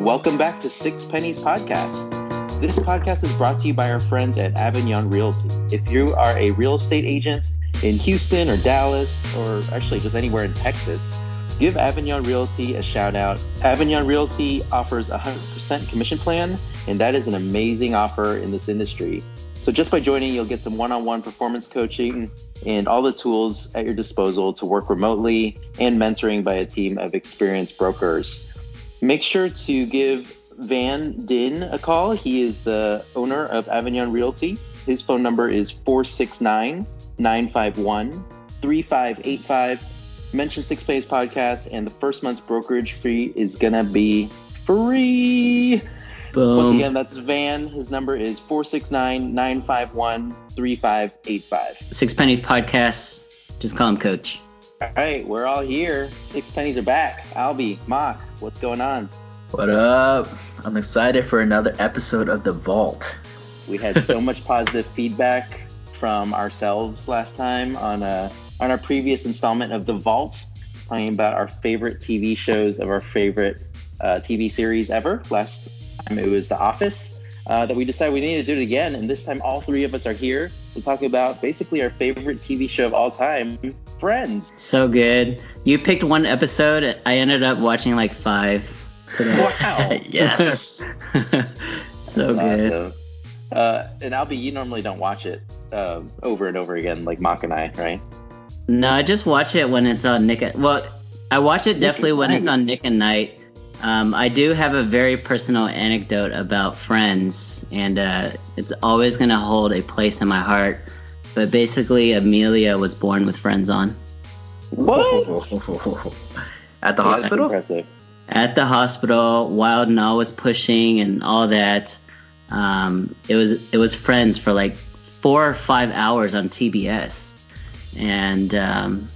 Welcome back to Six Pennies Podcast. This podcast is brought to you by our friends at Avignon Realty. If you are a real estate agent in Houston or Dallas, or actually just anywhere in Texas, give Avignon Realty a shout out. Avignon Realty offers a 100% commission plan, and that is an amazing offer in this industry. So just by joining, you'll get some one-on-one performance coaching and all the tools at your disposal to work remotely and mentoring by a team of experienced brokers. Make sure to give Van Din a call. He is the owner of Avignon Realty. His phone number is 469 951 3585. Mention Six Pennies Podcast, and the first month's brokerage fee is going to be free. Boom. Once again, that's Van. His number is 469 951 3585. Six Pennies Podcast. Just call him Coach. All right, we're all here. Six pennies are back. Albie, Mock, what's going on? What up? I'm excited for another episode of The Vault. We had so much positive feedback from ourselves last time on a on our previous installment of The Vault, talking about our favorite TV shows of our favorite uh, TV series ever. Last time it was The Office. Uh, that we decided we needed to do it again, and this time all three of us are here to talk about basically our favorite TV show of all time, Friends. So good. You picked one episode. I ended up watching like five today. Wow. yes. so good. Uh, and Albie, you normally don't watch it uh, over and over again like Mock and I, right? No, I just watch it when it's on Nick. Well, I watch it definitely when it's on Nick at Nite. Um, I do have a very personal anecdote about Friends, and uh, it's always going to hold a place in my heart. But basically, Amelia was born with Friends on. What? At the Yeah, hospital? impressive. At the hospital, Wild and all was pushing and all that. Um, it was it was Friends for like four or five hours on TBS, and um,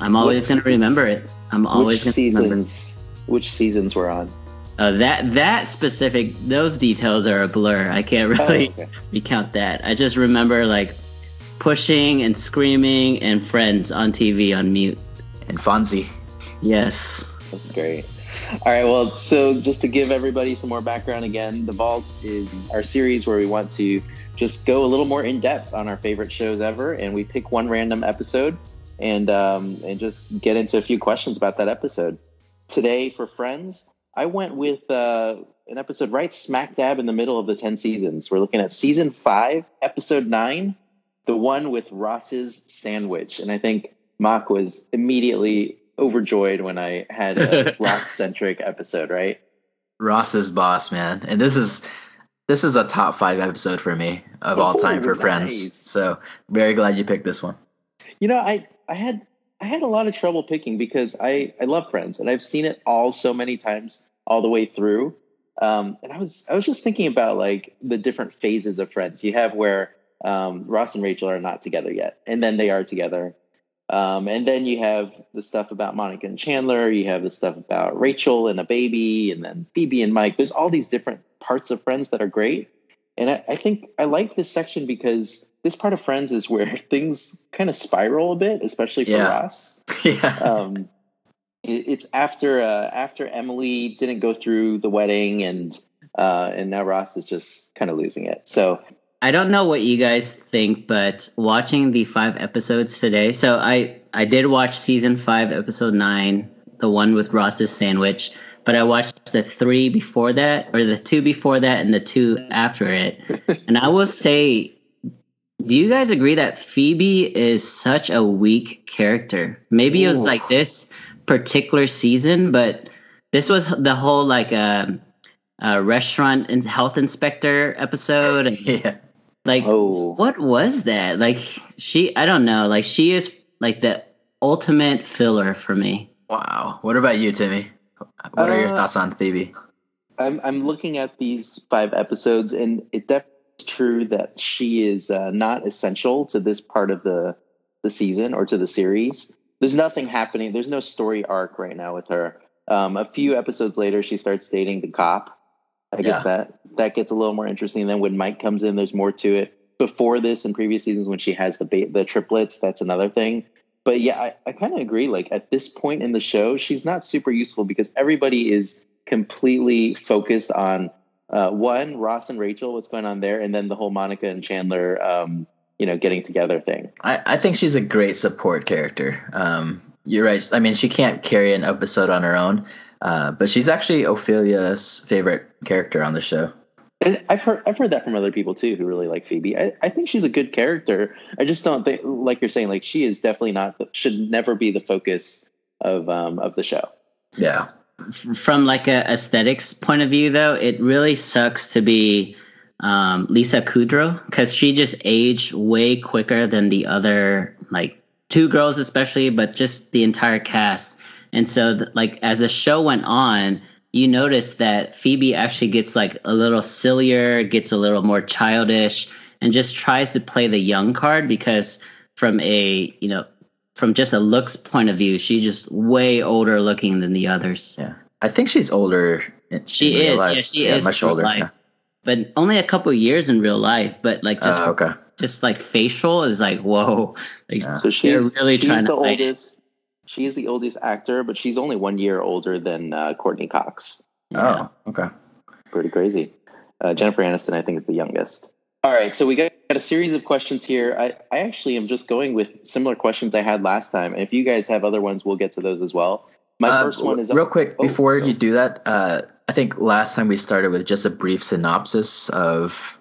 I'm always going to remember it. I'm always which going to remember. seasons? Which seasons were on? Uh, that that specific those details are a blur. I can't Oh, really okay. recount that. I just remember like pushing and screaming and friends on TV on mute. And Fonzie. Yes. That's great. All right. Well, so just to give everybody some more background again, The Vault is our series where we want to just go a little more in depth on our favorite shows ever, and we pick one random episode and um, and just get into a few questions about that episode. Today for Friends, I went with uh, an episode right smack dab in the middle of the ten seasons. We're looking at season five, episode nine, the one with Ross's sandwich, and I think Mock was immediately overjoyed when I had a Ross centric episode, right? Ross's boss, man. And this is this is a top five episode for me of all time for Ooh, Friends. So very glad you picked this one. You know, I I had I had a lot of trouble picking because I I love Friends and I've seen it all so many times all the way through. Um, and I was I was just thinking about like the different phases of Friends. You have where um, Ross and Rachel are not together yet, and then they are together. Um, and then you have the stuff about Monica and Chandler. You have the stuff about Rachel and a baby, and then Phoebe and Mike. There's all these different parts of Friends that are great. And I, I think I like this section because this part of Friends is where things kind of spiral a bit, especially for Yeah. Ross. yeah. Um, it, it's after uh, after Emily didn't go through the wedding, and uh, and now Ross is just kind of losing it. So I don't know what you guys think, but watching the five episodes today, so I I did watch season five, episode nine, the one with Ross's sandwich, but I watched the three before that, or the two before that, and the two after it, and I will say. Do you guys agree that Phoebe is such a weak character? Maybe it was like this particular season, but this was the whole like um uh, restaurant and health inspector episode. yeah. Like, oh, what was that? Like, she, I don't know. Like, she is like the ultimate filler for me. Wow. What about you, Timmy? What are your Uh, thoughts on Phoebe? I'm I'm looking at these five episodes, and it definitely is true that she is uh, not essential to this part of the the season or to the series. There's nothing happening. There's no story arc right now with her. Um, a few episodes later, she starts dating the cop. I guess Yeah. that that gets a little more interesting. Then when Mike comes in, there's more to it. Before this, and previous seasons, when she has the ba- the triplets, that's another thing. But yeah, I, I kind of agree. Like at this point in the show, she's not super useful because everybody is completely focused on uh, one Ross and Rachel, what's going on there, and then the whole Monica and Chandler, um, you know, getting together thing. I, I think she's a great support character. Um, you're right. I mean, she can't carry an episode on her own, uh, but she's actually Ophelia's favorite character on the show. And I've heard I've heard that from other people too who really like Phoebe. I, I think she's a good character. I just don't think like you're saying like she is definitely not should never be the focus of um of the show. Yeah. From like a aesthetics point of view though, it really sucks to be um, Lisa Kudrow because she just aged way quicker than the other like two girls especially, but just the entire cast. And so th- like as the show went on, you notice that Phoebe actually gets like a little sillier, gets a little more childish, and just tries to play the young card because from a you know from just a looks point of view, she's just way older looking than the others. Yeah. I think she's older. In, She in is, yeah, she yeah, is much older. life. Yeah. But only a couple years in real life. But like just Uh, okay. Just like facial is like whoa. Like Yeah. So she, they're really she's trying the to hide it. oldest. She's the oldest actor, but she's only one year older than uh, Courteney Cox. Yeah. Oh, okay. Pretty crazy. Uh, Jennifer Aniston, I think, is the youngest. All right, so we got, got a series of questions here. I, I actually am just going with similar questions I had last time. And if you guys have other ones, we'll get to those as well. My Uh, first one is real quick Oh, before no. you do that. Uh, I think last time we started with just a brief synopsis of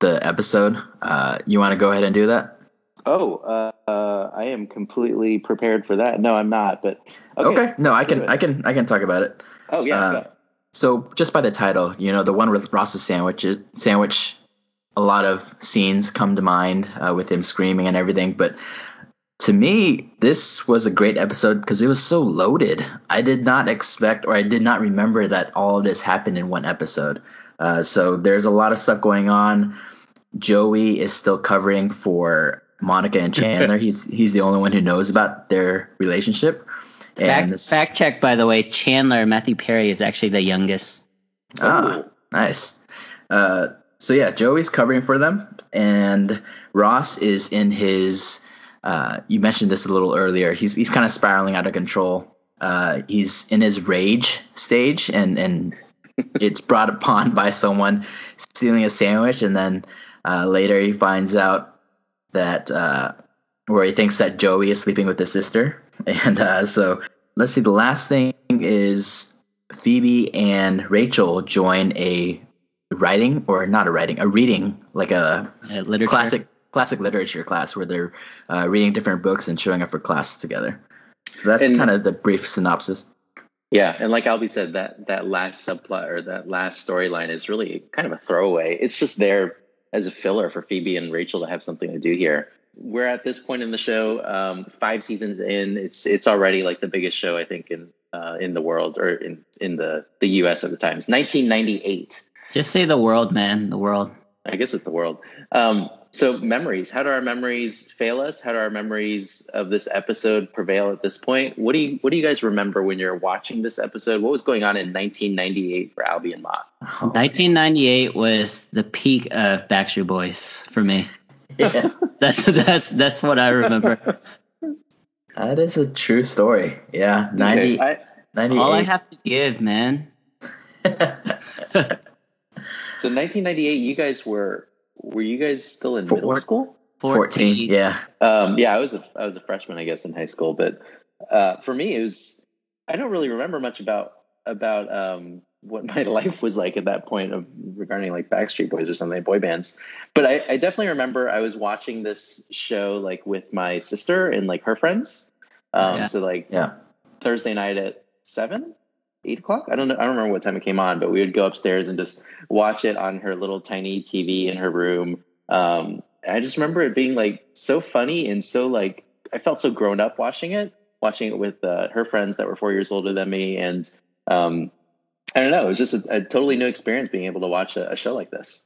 the episode. Uh, you want to go ahead and do that? Oh, uh, uh, I am completely prepared for that. No, I'm not. But Okay. okay. No, I can. I can. I can talk about it. Oh yeah. uh. So just by the title, you know, the one with Ross's sandwich, sandwich, a lot of scenes come to mind uh, with him screaming and everything. But to me, this was a great episode because it was so loaded. I did not expect, or I did not remember that all of this happened in one episode. Uh, so there's a lot of stuff going on. Joey is still covering for Monica and Chandler. he's he's the only one who knows about their relationship. And Fact, this- fact check, by the way, Chandler Matthew Perry is actually the youngest. Ah, nice. Uh, so yeah, Joey's covering for them, and Ross is in his. Uh, you mentioned this a little earlier. He's he's kind of spiraling out of control. Uh, he's in his rage stage, and and it's brought upon by someone stealing a sandwich, and then uh, later he finds out that uh, where he thinks that Joey is sleeping with his sister, and uh, so let's see. The last thing is Phoebe and Rachel join a writing or not a writing, a reading like a literature. classic classic literature class where they're uh, reading different books and showing up for class together. So that's And- kind of the brief synopsis. Yeah, and like Albie said, that that last subplot or that last storyline is really kind of a throwaway. It's just there as a filler for Phoebe and Rachel to have something to do here. We're at this point in the show, um, five seasons in. It's it's already like the biggest show I think in uh, in the world or in in the the U.S. at the time. It's 1998. Just say the world, man. The world. I guess it's the world. Um, so memories. How do our memories fail us? How do our memories of this episode prevail at this point? What do you What do you guys remember when you're watching this episode? What was going on in 1998 for Albie and Mock? 1998 was the peak of Backstreet Boys for me. Yeah, That's that's that's what I remember. that is a true story. Yeah, 90, Okay, I, 98. All I have to give, man. so 1998. You guys were were you guys still in middle Four- school? 14. Yeah. Um, yeah, I was a I was a freshman, I guess, in high school. But uh, for me, it was I don't really remember much about about um, what my life was like at that point of regarding like Backstreet Boys or something, boy bands. But I, I definitely remember I was watching this show like with my sister and like her friends. Um, Yeah. So like Yeah. Thursday night at seven, eight o'clock. I don't know. I don't remember what time it came on, but we would go upstairs and just watch it on her little tiny TV in her room. Um, I just remember it being like so funny and so like I felt so grown up watching it, watching it with uh, her friends that were four years older than me, and um, I don't know. It was just a, a totally new experience being able to watch a, a show like this.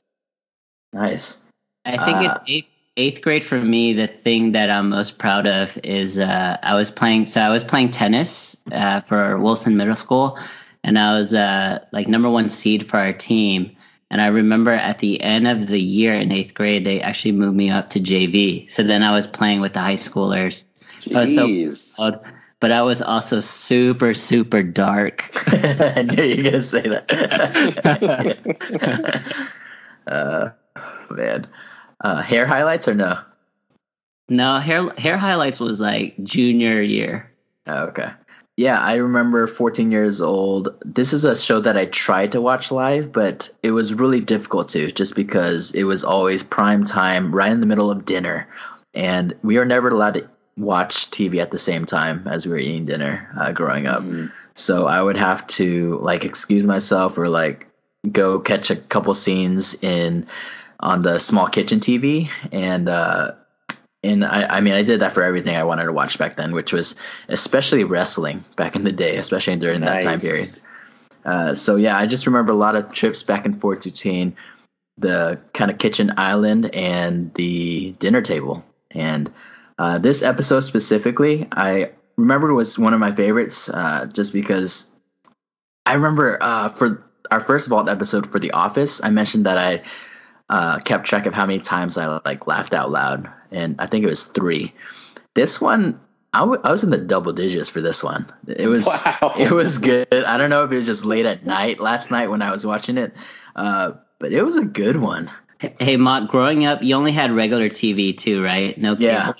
Nice. I think Uh, it's eighth, eighth grade for me. The thing that I'm most proud of is uh, I was playing. So I was playing tennis uh, for Wilson Middle School, and I was uh, like number one seed for our team. And I remember at the end of the year in eighth grade, they actually moved me up to JV. So then I was playing with the high schoolers. I was so Jeez. but I was also super, super dark. I knew you were gonna say that. uh, man, uh, hair highlights or no? No, hair hair highlights was like junior year. Oh, okay. Yeah, I remember 14 years old. This is a show that I tried to watch live, but it was really difficult to just because it was always prime time, right in the middle of dinner. And we were never allowed to watch TV at the same time as we were eating dinner uh, growing up. Mm-hmm. So I would have to like excuse myself or like go catch a couple scenes in on the small kitchen TV and uh and I, I mean I did that for everything I wanted to watch back then, which was especially wrestling back in the day, especially during that time period. Uh, so yeah, I just remember a lot of trips back and forth between the kind of kitchen island and the dinner table. And uh, this episode specifically, I remember was one of my favorites, uh, just because I remember uh, for our first vault episode for The Office, I mentioned that I uh, kept track of how many times I like laughed out loud, and I think it was three. This one, I, w- I was in the double digits for this one. It was Wow. it was good. I don't know if it was just late at night last night when I was watching it, uh, but it was a good one. Hey, Mock, growing up, you only had regular TV too, right? No cable. Yeah.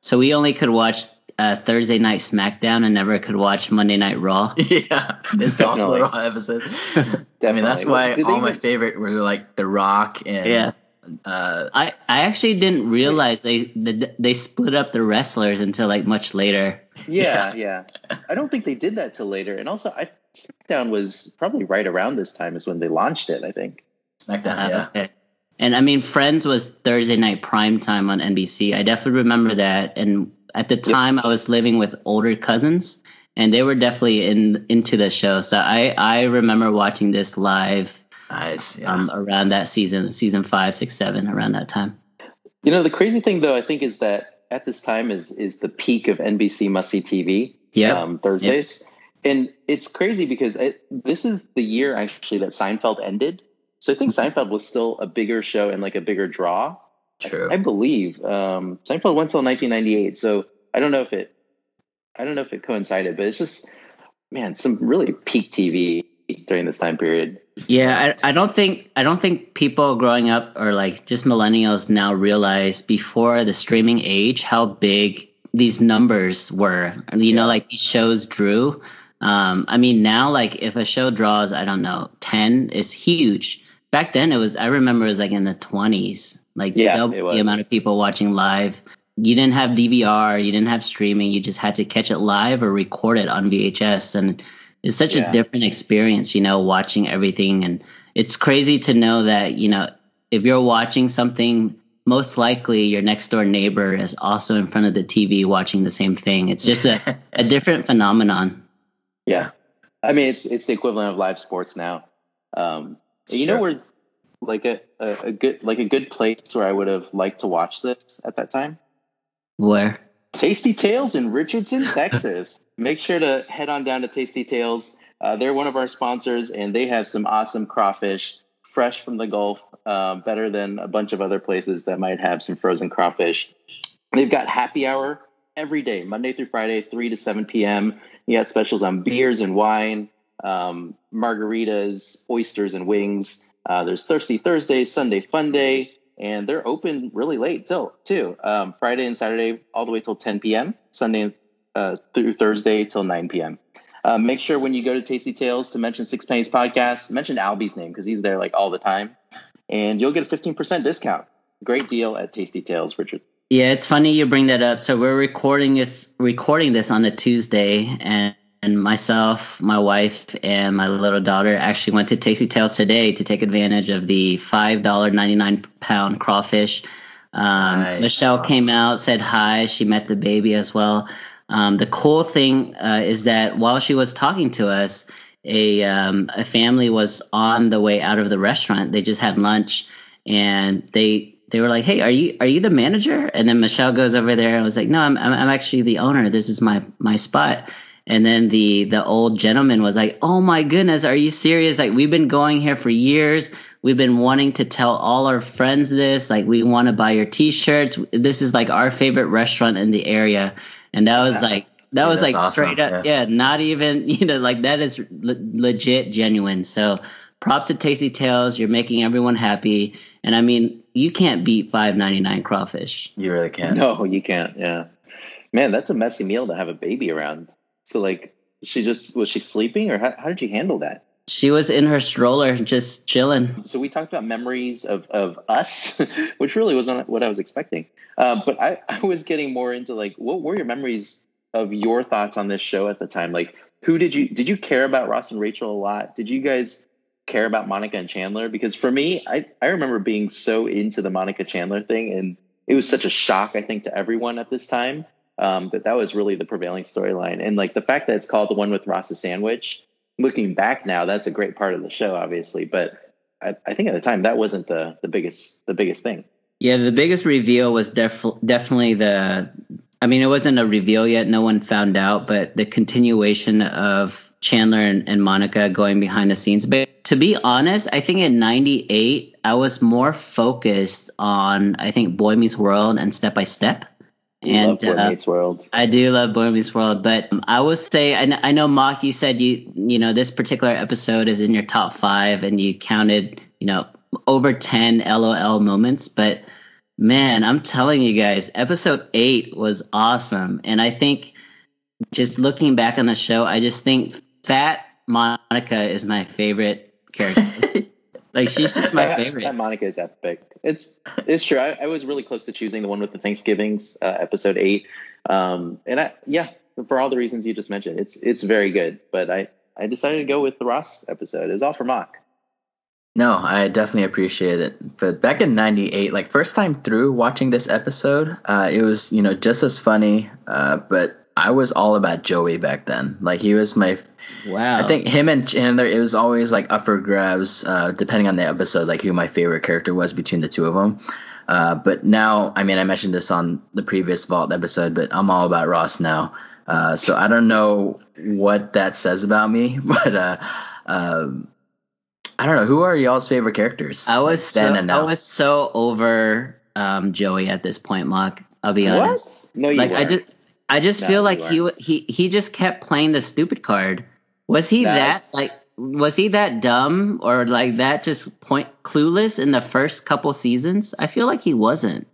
So we only could watch uh, Thursday Night SmackDown and never could watch Monday Night Raw. yeah, it's all the raw episode. I mean, that's why Did they all my favorite were like The Rock and Yeah. uh, I, I actually didn't realize they the, they split up the wrestlers until like much later. Yeah, yeah. I don't think they did that till later. And also, I SmackDown was probably right around this time is when they launched it. I think. SmackDown. Uh, yeah, okay. And I mean, Friends was Thursday night prime time on NBC. I definitely remember that. And at the time, I was living with older cousins, and they were definitely in into the show. So I I remember watching this live nice. um, around that season, season five, six, seven, around that time. You know, the crazy thing though, I think, is that at this time is is the peak of NBC must see TV. Yep. um, Thursdays. And it's crazy because it, this is the year actually that Seinfeld ended. So I think Seinfeld was still a bigger show and like a bigger draw. True. I believe um, Seinfeld went till 1998. So I don't know if it, I don't know if it coincided, but it's just, man, some really peak TV during this time period. Yeah, I, I don't think I don't think people growing up or like just millennials now realize before the streaming age how big these numbers were. You know, like these shows drew. Um, I mean, now like if a show draws, I don't know, ten is huge. Back then, it was. I remember it was like in the twenties, like Yeah, double the amount of people watching live. You didn't have DVR, you didn't have streaming. You just had to catch it live or record it on VHS, and it's such Yeah. a different experience, you know, watching everything. And it's crazy to know that, you know, if you're watching something, most likely your next door neighbor is also in front of the TV watching the same thing. It's just a, a different phenomenon. Yeah. I mean, it's, it's the equivalent of live sports now. Um, you know, Sure. Like a, a, a good, like a good place where I would have liked to watch this at that time. Where? Tasty Tales in Richardson, Texas. Make sure to head on down to Tasty Tales. Uh, they're one of our sponsors, and they have some awesome crawfish, fresh from the Gulf, um, better than a bunch of other places that might have some frozen crawfish. They've got happy hour every day, Monday through Friday, 3 to 7 p.m. You got specials on beers and wine, um, margaritas, oysters, and wings. Uh, there's Thirsty Thursday, Sunday Fun Day, and they're open really late till too. Um, Friday and Saturday all the way till 10 p.m. Sunday uh, through Thursday till 9 p.m. Uh, make sure when you go to Tasty Tales to mention Six Pennies Podcast, mention Albie's name because he's there like all the time, and you'll get a 15% discount. Great deal at Tasty Tales, Richard. Yeah, it's funny you bring that up. So we're recording this recording this on a Tuesday, and, and myself, my wife, and my little daughter actually went to Tasty Tales today to take advantage of the five dollar ninety nine pound crawfish. Um, Nice. Michelle Awesome. came out, said hi. She met the baby as well. Um, the cool thing uh, is that while she was talking to us, a um, a family was on the way out of the restaurant. They just had lunch, and they they were like, "Hey, are you are you the manager?" And then Michelle goes over there and was like, "No, I'm I'm, I'm actually the owner. This is my my spot." And then the the old gentleman was like, "Oh my goodness, are you serious? Like we've been going here for years. We've been wanting to tell all our friends this. Like we want to buy your T-shirts. This is like our favorite restaurant in the area." And that was Yeah. like that Dude, was like awesome, straight up, yeah. not even you know like that is le- legit genuine. So props to Tasty Tales. You're making everyone happy, and I mean you can't beat five ninety nine crawfish. You really can't No, you can't. Yeah, man, that's a messy meal to have a baby around. So like, she just was she sleeping, or how, how did you handle that? She was in her stroller, just chilling. So we talked about memories of, of us, which really wasn't what I was expecting. Uh, but I, I was getting more into like, what were your memories of your thoughts on this show at the time? Like, who did you did you care about Ross and Rachel a lot? Did you guys care about Monica and Chandler? Because for me, I, I remember being so into the Monica Chandler thing, and it was such a shock, I think, to everyone at this time. Um, that that was really the prevailing storyline, and like the fact that it's called the one with Ross's sandwich looking back now, that's a great part of the show, obviously. But I, I think at the time that wasn't the the biggest the biggest thing. Yeah, the biggest reveal was def- definitely the. I mean, it wasn't a reveal yet; no one found out. But the continuation of Chandler and, and Monica going behind the scenes. But to be honest, I think in '98 I was more focused on I think Boy Meets World and Step by Step. And Love Boy uh, Meets World. I do love Boy Meets World, but um, I will say I, kn- I know Mock. You said you you know this particular episode is in your top five, and you counted you know over ten LOL moments. But man, I'm telling you guys, episode eight was awesome, and I think just looking back on the show, I just think Fat Monica is my favorite character. like she's just my favorite. That Monica is epic. It's it's true. I, I was really close to choosing the one with the Thanksgivings, uh, episode eight. Um, and I yeah, for all the reasons you just mentioned, it's it's very good. But I I decided to go with the Ross episode. It was all for Mock. No, I definitely appreciate it. But back in '98, like first time through watching this episode, uh, it was you know just as funny. Uh, but I was all about Joey back then. Like he was my. Wow. I think him and Chandler. It was always like up for grabs, uh, depending on the episode, like who my favorite character was between the two of them. Uh, but now, I mean, I mentioned this on the previous Vault episode, but I'm all about Ross now. Uh, so I don't know what that says about me, but uh, um, I don't know. Who are y'all's favorite characters? I was Like, then so, and now. I was so over um, Joey at this point, Mock. I'll be honest. No, you like I weren't. just I just No, feel like he he he just kept playing the stupid card. Was he That's- that like was he that dumb or like that just point clueless in the first couple seasons? I feel like he wasn't.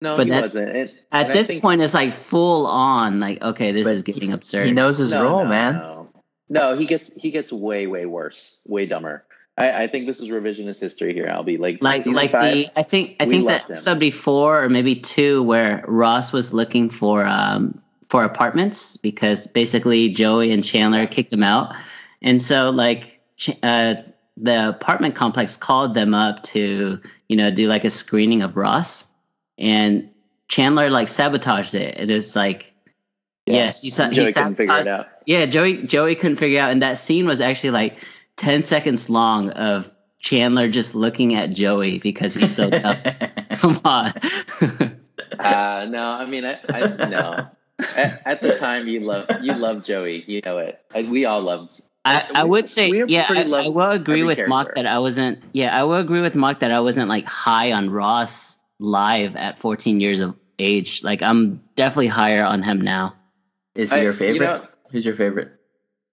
no, but he that- wasn't. And, At and this think- point it's like full on like okay, this is getting absurd. he knows his no, role, no, man. No. no, he gets he gets way way worse, way dumber. I, I think this is revisionist history here. I'll be like like like five, the I think I think that him. episode before or maybe two where Ross was looking for um for apartments because basically Joey and Chandler kicked him out, and so like uh, the apartment complex called them up to you know do like a screening of Ross, and Chandler like sabotaged it. It is like Yeah. yes, he, sa- Joey he couldn't figure it sabotaged- out. yeah, Joey Joey couldn't figure out, and that scene was actually like ten seconds long of Chandler just looking at Joey because he's so dumb. Come on. Uh, no, I mean, I, I no. at, at the time, you love you love Joey. You know it. I, we all loved. I, I We- would say yeah, I, love I will agree every with Mock character. that I wasn't yeah, I will agree with Mock that I wasn't like high on Ross live at 14 years of age. Like I'm definitely higher on him now. Is he I- your you favorite? know- Who's your favorite?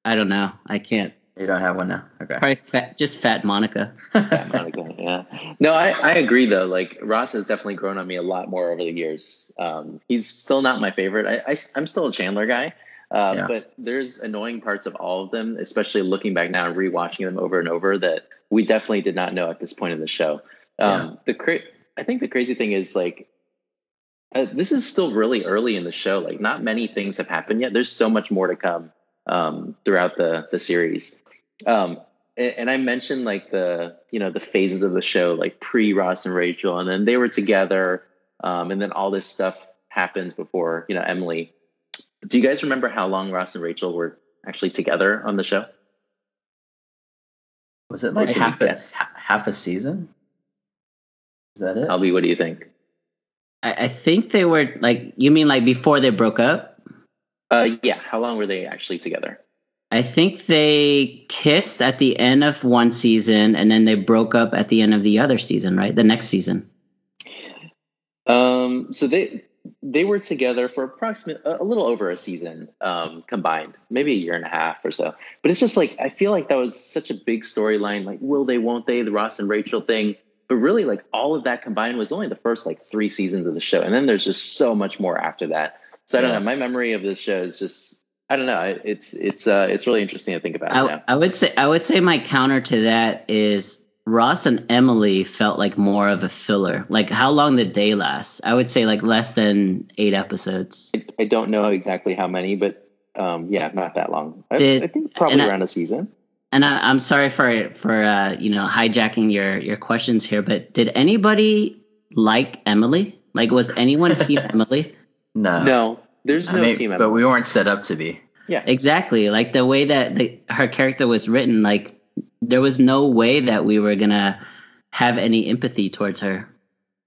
I don't know. I can't. You don't have one now. Okay. Probably fat, just fat Monica. Yeah, Monica, yeah. No, I, I agree though. Like Ross has definitely grown on me a lot more over the years. Um, he's still not my favorite. I, I am still a Chandler guy. Uh, Yeah. but there's annoying parts of all of them, especially looking back now and rewatching them over and over that we definitely did not know at this point in the show. Um, The cra- I think the crazy thing is like uh, this is still really early in the show. Like not many things have happened yet. There's so much more to come um, throughout the the series. Um, and I mentioned like the you know the phases of the show, like pre Ross and Rachel, and then they were together, um, and then all this stuff happens before you know Emily. Do you guys remember how long Ross and Rachel were actually together on the show? Was it like half a half a season? Is that it? Albie, what do you think? I, I think they were like you mean like before they broke up? Uh, yeah, how long were they actually together? I think they kissed at the end of one season and then they broke up at the end of the other season, right? The next season. Um, so they they were together for approximately a little over a season um, combined, maybe a year and a half or so. But it's just like I feel like that was such a big storyline. Like, will they? Won't they? The Ross and Rachel thing. But really, like all of that combined was only the first like three seasons of the show, and then there's just so much more after that. So I don't Yeah. know. My memory of this show is just I don't know. It's it's uh it's really interesting to think about. I. I would say I would say my counter to that is Ross and Emily felt like more of a filler. Like how long did they last? I would say like less than eight episodes. I don't know exactly how many, but um, yeah, not that long. I, Did- I think probably around a season. And I, I'm sorry for for uh, you know hijacking your your questions here, but did anybody like Emily? Like was anyone team Emily? No. no, there's I no mean, team. but we weren't set up to be. yeah, Exactly. Like the way that the, her character was written, like there was no way that we were gonna have any empathy towards her.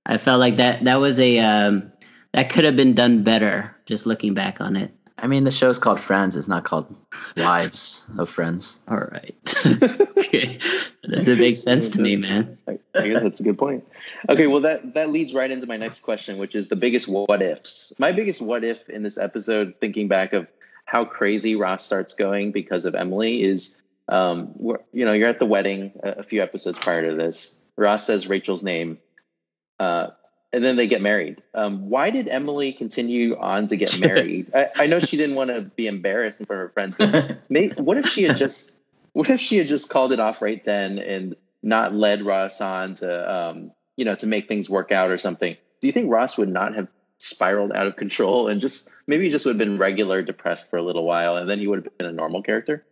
I felt like that that was a um, that could have been done better. Just looking back on it. I mean, the show's called Friends. It's not called Wives of Friends. All right. okay. That doesn't make sense to me, man. I, I guess that's a good point. Okay, well that that leads right into my next question, which is the biggest what ifs. My biggest what if in this episode, thinking back of how crazy Ross starts going because of Emily, is um, you know you're at the wedding a, a few episodes prior to this. Ross says Rachel's name, uh, and then they get married. Um, why did Emily continue on to get married? I, I know she didn't want to be embarrassed in front of her friends, but Maybe, what if she had just what if she had just called it off right then and not led Ross on to um, you know to make things work out or something? Do you think Ross would not have spiraled out of control and just maybe just would have been regular depressed for a little while and then he would have been a normal character?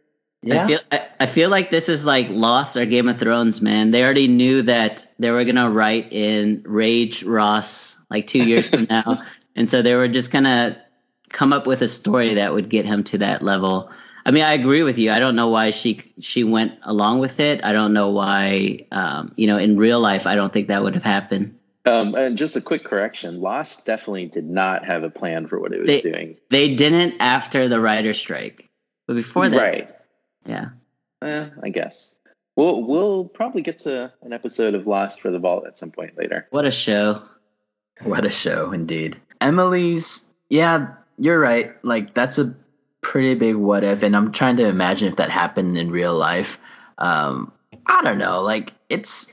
I feel I, I feel like this is like Lost or Game of Thrones, man. They already knew that they were gonna write in Rage Ross like two years from now, and so they were just gonna come up with a story that would get him to that level. I mean, I agree with you. I don't know why she she went along with it. I don't know why. Um, you know, in real life, I don't think that would have happened. Um, and just a quick correction: Lost definitely did not have a plan for what it was They- doing. They didn't after the writer strike, but before that, right? Yeah. Eh, I guess. We'll we'll probably get to an episode of Lost for the Vault at some point later. What a show! What a show, indeed. Emily's, yeah, you're right. Like, that's a pretty big what if, and I'm trying to imagine if that happened in real life. Um, I don't know. Like, it's,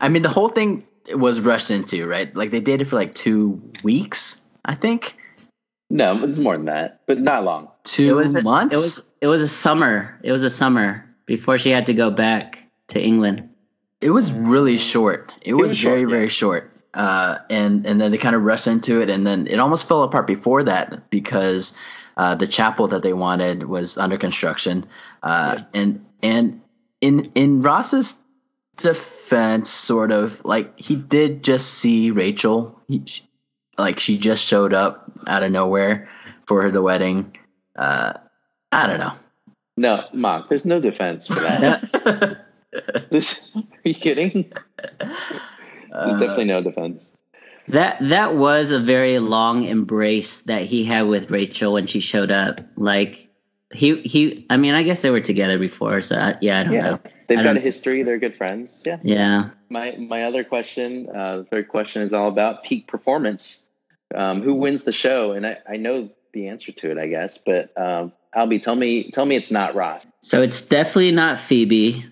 I mean, the whole thing was rushed into, right? Like, they dated for like two weeks, I think. No, it's more than that, but not long. Two it was a, months? It was it was a summer. It was a summer before she had to go back to England. It was really short. It, was, was short, very, yeah. very short. Uh, and and then they kind of rushed into it, and then it almost fell apart before that because uh, the chapel that they wanted was under construction. Uh, And and in in Ross's defense, sort of like he did just see Rachel. He, sh- like she just showed up out of nowhere for the wedding. Uh, I don't know. No, Mom, there's no defense for that. this, are you kidding? There's Uh, definitely no defense. That that was a very long embrace that he had with Rachel when she showed up. Like he he. I mean, I guess they were together before, so I, yeah, I don't Yeah, know. they've I got a history. They're good friends. Yeah. Yeah, My my other question, uh, the third question, is all about peak performance. Um, who wins the show? And I, I know the answer to it, I guess. But um, Albie, tell me tell me it's not Ross. so it's definitely not Phoebe.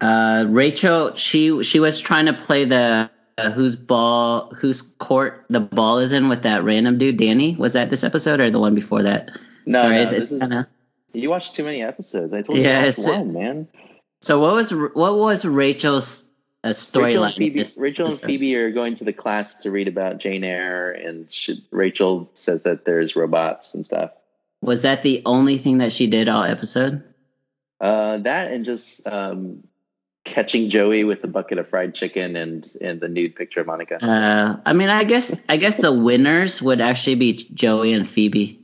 Uh, Rachel, she she was trying to play the uh, whose ball, whose court the ball is in with that random dude, Danny. Was that this episode or the one before that? No, Sorry, no, it's, this it's is kinda, you watched too many episodes. I told you Yeah, it's- one, man. So what was what was Rachel's Rachel storyline? and Phoebe, Rachel and episode? Phoebe are going to the class to read about Jane Eyre, and she, Rachel says that there's robots and stuff. Was that the only thing that she did all episode? Uh, that and just um, catching Joey with a bucket of fried chicken and and the nude picture of Monica. Uh, I mean, I guess I guess the winners would actually be Joey and Phoebe.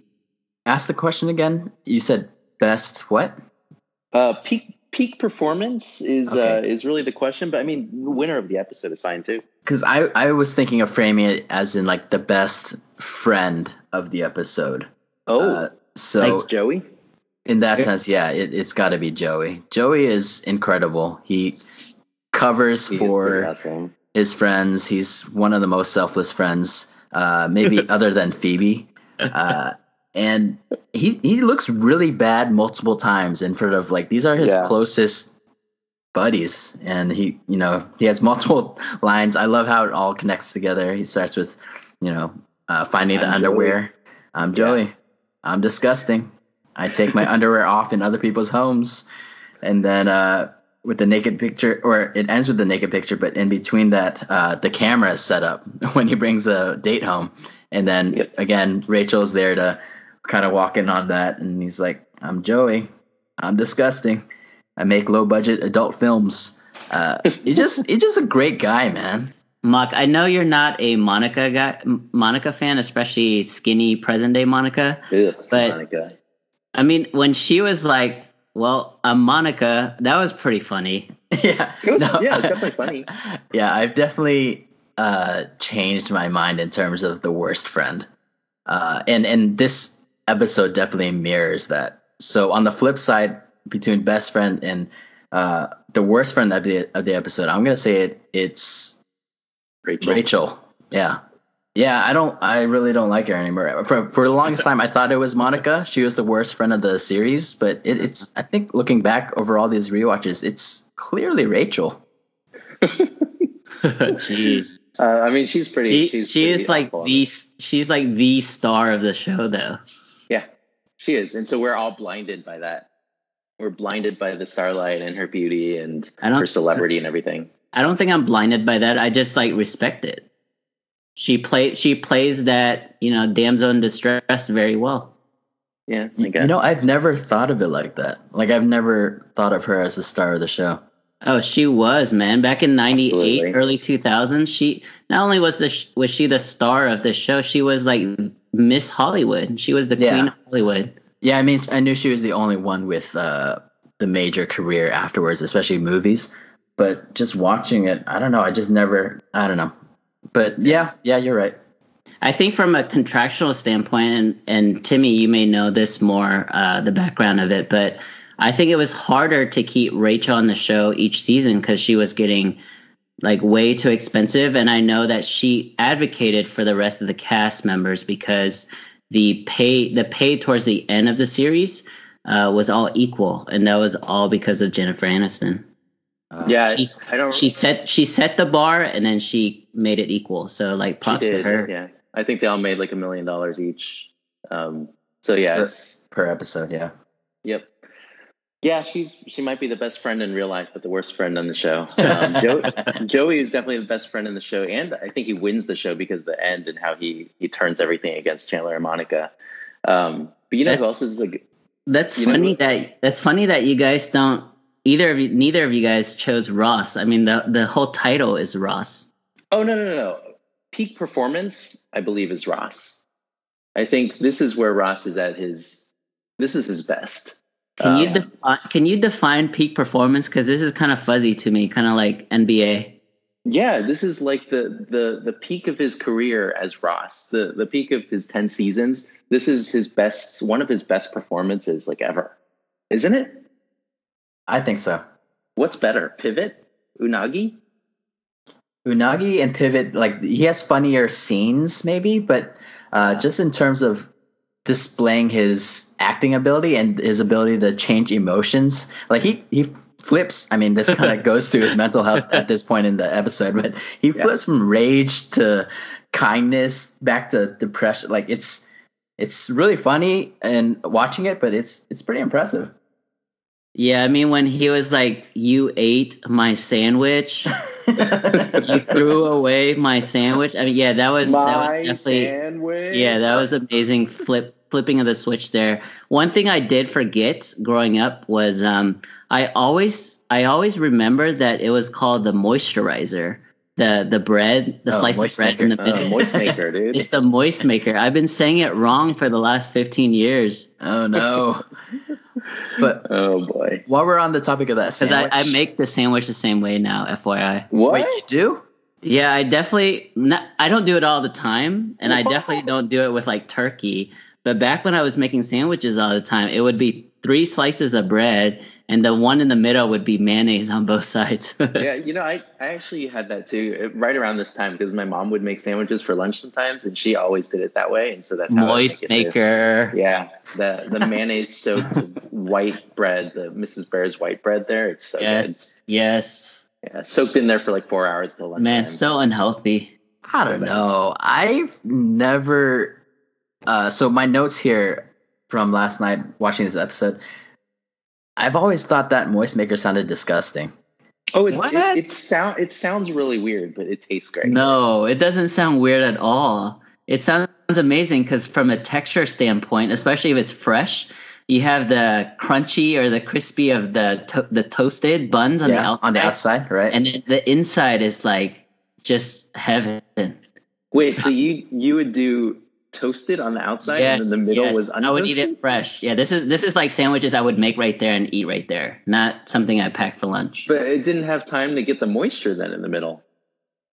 Ask the question again. You said best what? Uh, peak peak performance is uh, is really the question, but I mean, the winner of the episode is fine too. Because I, I was thinking of framing it as in like the best friend of the episode. Oh, Uh, so thanks, Joey. in that sense, yeah, it, it's got to be Joey. Joey is incredible. He covers He for his friends. He's one of the most selfless friends uh, maybe other than Phoebe. Uh, and he he looks really bad multiple times in front of like these are his Yeah. closest buddies, and he you know he has multiple lines. I love how it all connects together. He starts with you know uh, finding the I'm underwear. I'm Joey. Yeah. I'm disgusting. I take my underwear off in other people's homes, and then uh, with the naked picture, or it ends with the naked picture, but in between that, uh, the camera is set up when he brings a date home, and then Yep. again, Rachel's there to kind of walk in on that, and he's like, "I'm Joey. I'm disgusting. I make low budget adult films." Uh, he's just he's just a great guy, man. Mock, I know you're not a Monica guy, Monica fan, especially skinny present day Monica. Ugh, But- Monica. I mean, when she was like, "Well, I'm Monica," that was pretty funny. yeah, It was- yeah, it's definitely funny. Yeah, I've definitely uh, changed my mind in terms of the worst friend, uh, and and this episode definitely mirrors that. So on the flip side, between best friend and uh, the worst friend of the of the episode, I'm gonna say it. It's Rachel. Rachel. Yeah. Yeah, I don't. I really don't like her anymore. For for the longest time, I thought it was Monica. She was the worst friend of the series, but it, it's. I think looking back over all these rewatches, it's clearly Rachel. Jeez. Uh, I mean, she's pretty. She she's she pretty is like the she's like the star of the show though. Yeah, she is, and so we're all blinded by that. We're blinded by the starlight and her beauty and I don't- her celebrity and everything. I don't think I'm blinded by that. I just like respect it. She play she plays that you know damsel in distress very well. Yeah, I guess. You know, I've never thought of it like that. Like I've never thought of her as the star of the show. Oh, she was man back in '98, Absolutely. early 2000s. She not only was the sh- was she the star of the show, she was like Miss Hollywood. She was the Yeah. queen of Hollywood. Yeah, I mean, I knew she was the only one with uh, the major career afterwards, especially movies. But just watching it, I don't know. I just never. I don't know. But yeah, yeah, you're right. I think from a contractual standpoint, and, and Timmy, you may know this more, uh, the background of it, but I think it was harder to keep Rachel on the show each season because she was getting like way too expensive. And I know that she advocated for the rest of the cast members because the pay the pay towards the end of the series uh, was all equal, and that was all because of Jennifer Aniston. Uh, yeah, she's- I don't. She set she set the bar, and then she made it equal. So like she props to her. Yeah, I think they all made like a million dollars each. Um, so yeah, Per- it's per episode. Yeah. Yep. Yeah, she's she might be the best friend in real life, but the worst friend on the show. Um, Joe, Joey is definitely the best friend in the show, and I think he wins the show because of the end and how he he turns everything against Chandler and Monica. Um, but you know who That's- else is like? That's know funny what? that that's funny that you guys don't either of you neither of you guys chose Ross. I mean the the whole title is Ross. Oh no no no no! Peak performance, I believe, is Ross. I think this is where Ross is at his. This is his best. Can you Um, define can you define peak performance cuz this is kind of fuzzy to me, kind of like NBA. Yeah, this is like the the the peak of his career as Ross, the the peak of his ten seasons. This is his best, one of his best performances like ever, isn't it? I think so. What's better, Pivot, Unagi? Unagi and Pivot, like he has funnier scenes, maybe, but uh, just in terms of displaying his acting ability and his ability to change emotions, like he he flips. I mean, this kind of goes through his mental health at this point in the episode, but he Yeah. flips from rage to kindness back to depression. Like it's it's really funny and watching it, but it's it's pretty impressive. Yeah, I mean when he was like you ate my sandwich, you threw away my sandwich. I mean yeah, that was that was definitely sandwich. Yeah, that was amazing flip flipping of the switch there. One thing I did forget growing up was um I always I always remember that it was called the moisturizer. The the bread, the Oh, slice of moist bread in the maker. middle. moist maker, dude. It's the moist maker. I've been saying it wrong for the last 15 years oh no! But oh boy, while we're on the topic of that because I, I make the sandwich the same way now. FYI. what? Wait, you do? Yeah, I definitely. Not, I don't do it all the time, and I definitely don't do it with like turkey. But back when I was making sandwiches all the time, it would be three slices of bread, and the one in the middle would be mayonnaise on both sides. yeah, you know, I, I actually had that too uh, right around this time because my mom would make sandwiches for lunch sometimes, and she always did it that way, and so that's how Moist I would make it maker. Yeah, the the mayonnaise soaked white bread, the Mrs. Baird's white bread. There, it's so Yes. Yes. Yeah, soaked in there for like four hours till lunch. Man, so unhealthy. I don't know. I've never. Uh, so my notes here from last night watching this episode. I've always thought that moist maker sounded disgusting. oh, it, What? it, it sound it sounds really weird, but it tastes great. No, it doesn't sound weird at all. It sounds amazing because from a texture standpoint, especially if it's fresh, you have the crunchy or the crispy of the to- the toasted buns on the outside, on the outside, right? and then the inside is like just heaven. Wait, so you you would do toasted on the outside, and then the middle yes. was I would eat it fresh. Yeah, this is this is like sandwiches I would make right there and eat right there, not something I pack for lunch. But it didn't have time to get the moisture then in the middle.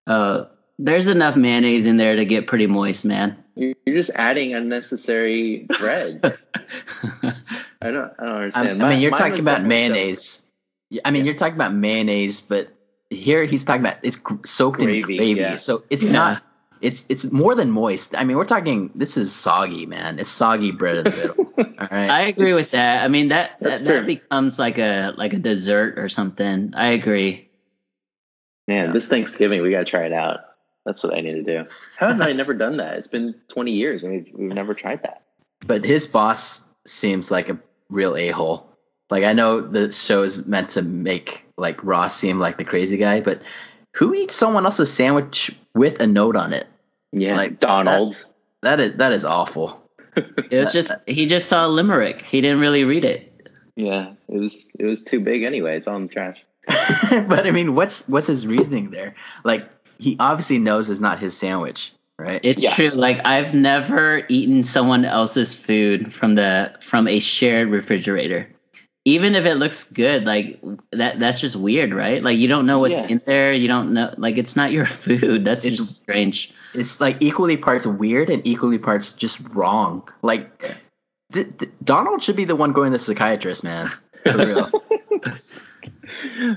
Uh, there's enough mayonnaise in there to get pretty moist, man. You're you're just adding unnecessary bread. I don't I don't I, understand. I mean, you're talking about definitely soaked. mayonnaise. I mean, you're talking about mayonnaise, but here he's talking about it's soaked Gravy, in gravy, yeah. so it's Yeah. not. It's it's more than moist. I mean, we're talking. This is soggy, man. It's soggy bread in the middle. All right. I agree with that. I mean that that, that becomes like a like a dessert or something. I agree. Man, Yeah. this Thanksgiving we gotta try it out. That's what I need to do. How have I never done that? It's been 20 years and we've, we've never tried that. but his boss seems like a real a hole. Like I know the show is meant to make like Ross seem like the crazy guy, but who eats someone else's sandwich with a note on it? Yeah, Like, like Donald. That is that is awful. It was just he just saw limerick. He didn't really read it. yeah, it was it was too big anyway. It's all in the trash. but I mean, what's what's his reasoning there? Like he obviously knows it's not his sandwich, right? It's Yeah. true. Like I've never eaten someone else's food from the from a shared refrigerator. Even if it looks good, like that that's just weird, right? Like you don't know what's Yeah. in there, you don't know like it's not your food. That's It's- just strange. it's like equally parts weird and equally parts just wrong. Like th- th- Donald should be the one going to the psychiatrist, man. For real.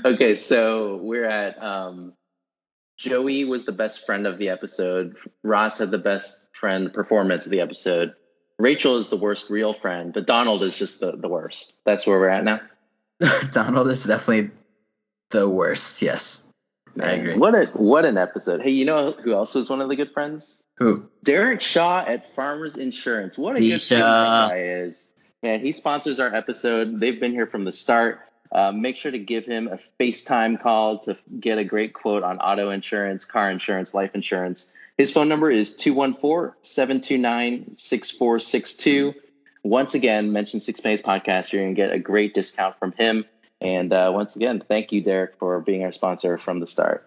okay, so we're at um, Joey was the best friend of the episode. Ross had the best friend performance of the episode. Rachel is the worst real friend, but Donald is just the, the worst. That's where we're at now. Donald is definitely the worst. Yes, I agree. What a what an episode. Hey, you know who else was one of the good friends? Who? Derek Shaw at Farmers Insurance. What a good friend that guy is. Man, he sponsors our episode. They've been here from the start. Uh, make sure to give him a FaceTime call to get a great quote on auto insurance, car insurance, life insurance. His phone number is 214 729 6462. Once again, mention Six Pennies Podcast. You're going to get a great discount from him. And uh, once again, thank you, Derek, for being our sponsor from the start.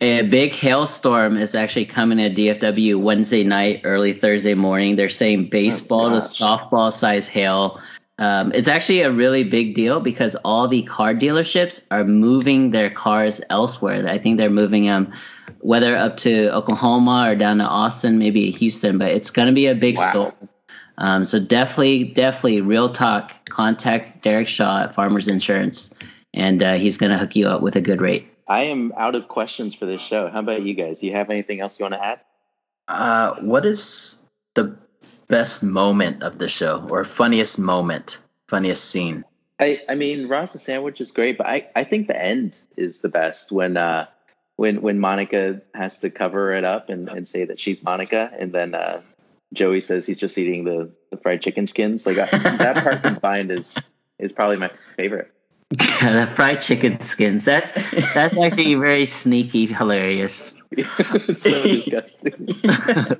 A big hailstorm is actually coming at DFW Wednesday night, early Thursday morning. They're saying baseball to softball size hail. Um, it's actually a really big deal because all the car dealerships are moving their cars elsewhere. I think they're moving them whether up to Oklahoma or down to Austin, maybe Houston, but it's going to be a big Wow. storm. Um, so definitely, definitely, real talk. Contact Derek Shaw at Farmers Insurance, and uh, he's going to hook you up with a good rate. I am out of questions for this show. How about you guys? Do you have anything else you want to add? Uh, what is the best moment of the show or funniest moment, funniest scene? I, I mean, Ross's sandwich is great, but I, I think the end is the best when uh when when Monica has to cover it up and, and say that she's Monica, and then uh, Joey says he's just eating the, the fried chicken skins. Like I, that part combined is is probably my favorite. Yeah, the fried chicken skins. That's that's actually very sneaky, hilarious. so disgusting.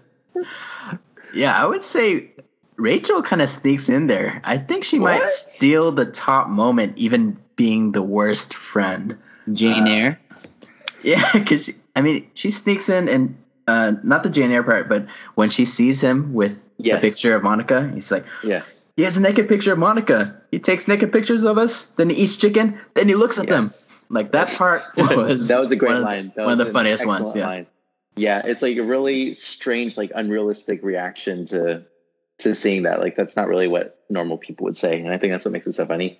Yeah, I would say Rachel kind of sneaks in there. I think she might steal the top moment, even being the worst friend. Jane Uh, Eyre. Yeah, because I mean, she sneaks in and uh, not the Jane Eyre part, but when she sees him with Yes. the picture of Monica, he's like, yes. he has a naked picture of Monica. He takes naked pictures of us, then he eats chicken, then he looks at them. Like that part was that was a great one of, line. That one of the funniest ones. Yeah. line. Yeah, it's like a really strange, like unrealistic reaction to to seeing that. Like that's not really what normal people would say, and I think that's what makes it so funny.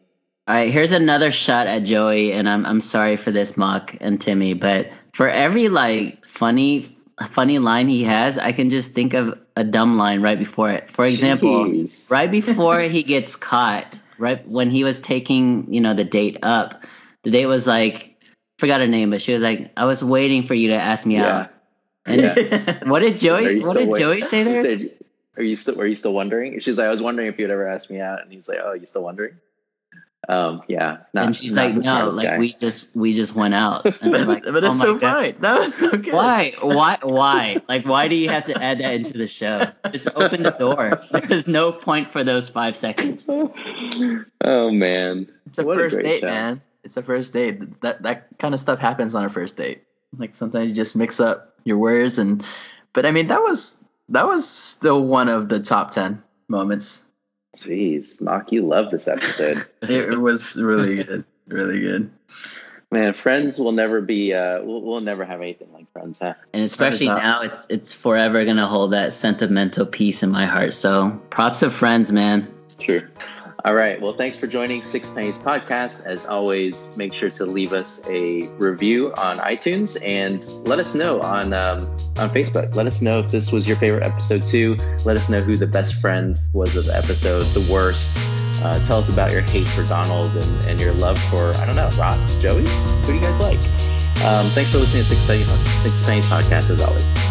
All right, here's another shot at Joey, and I'm I'm sorry for this, Mock and Timmy, but for every like funny funny line he has, I can just think of a dumb line right before it. For example, Jeez. right before he gets caught, right when he was taking you know the date up, the date was like forgot her name, but she was like, "I was waiting for you to ask me Yeah. out." Yeah. what did Joey? What did wait- Joey say there? He said, Are you still? Were you still wondering? She's like, I was wondering if you'd ever ask me out, and he's like, Oh, you still wondering? Um, yeah. Not, and she's like, "No, like guy. we just we just went out." And I'm like, but it's "Oh so God." funny. That was so good. Why? Why? Why? Like, why do you have to add that into the show? Just open the door. There's no point for those five seconds. oh man, It's a What first great date, show. man. It's a first date. That that kind of stuff happens on a first date. Like sometimes you just mix up your words and but I mean that was that was still one of the top 10 moments. Jeez, Mock, you love this episode. It, it was really good. Really good. Man, Friends will never be. Uh, we'll, we'll never have anything like Friends, huh? And especially now, it's it's forever gonna hold that sentimental piece in my heart. So props to friends, man. True. All right. Well, thanks for joining Six Pennies Podcast. As always, make sure to leave us a review on iTunes and let us know on um, on Facebook. Let us know if this was your favorite episode too. Let us know who the best friend was of the episode, the worst. Uh, tell us about your hate for Donald and, and your love for I don't know Ross, Joey. Who do you guys like? Um, thanks for listening to Six Pennies Podcast as always.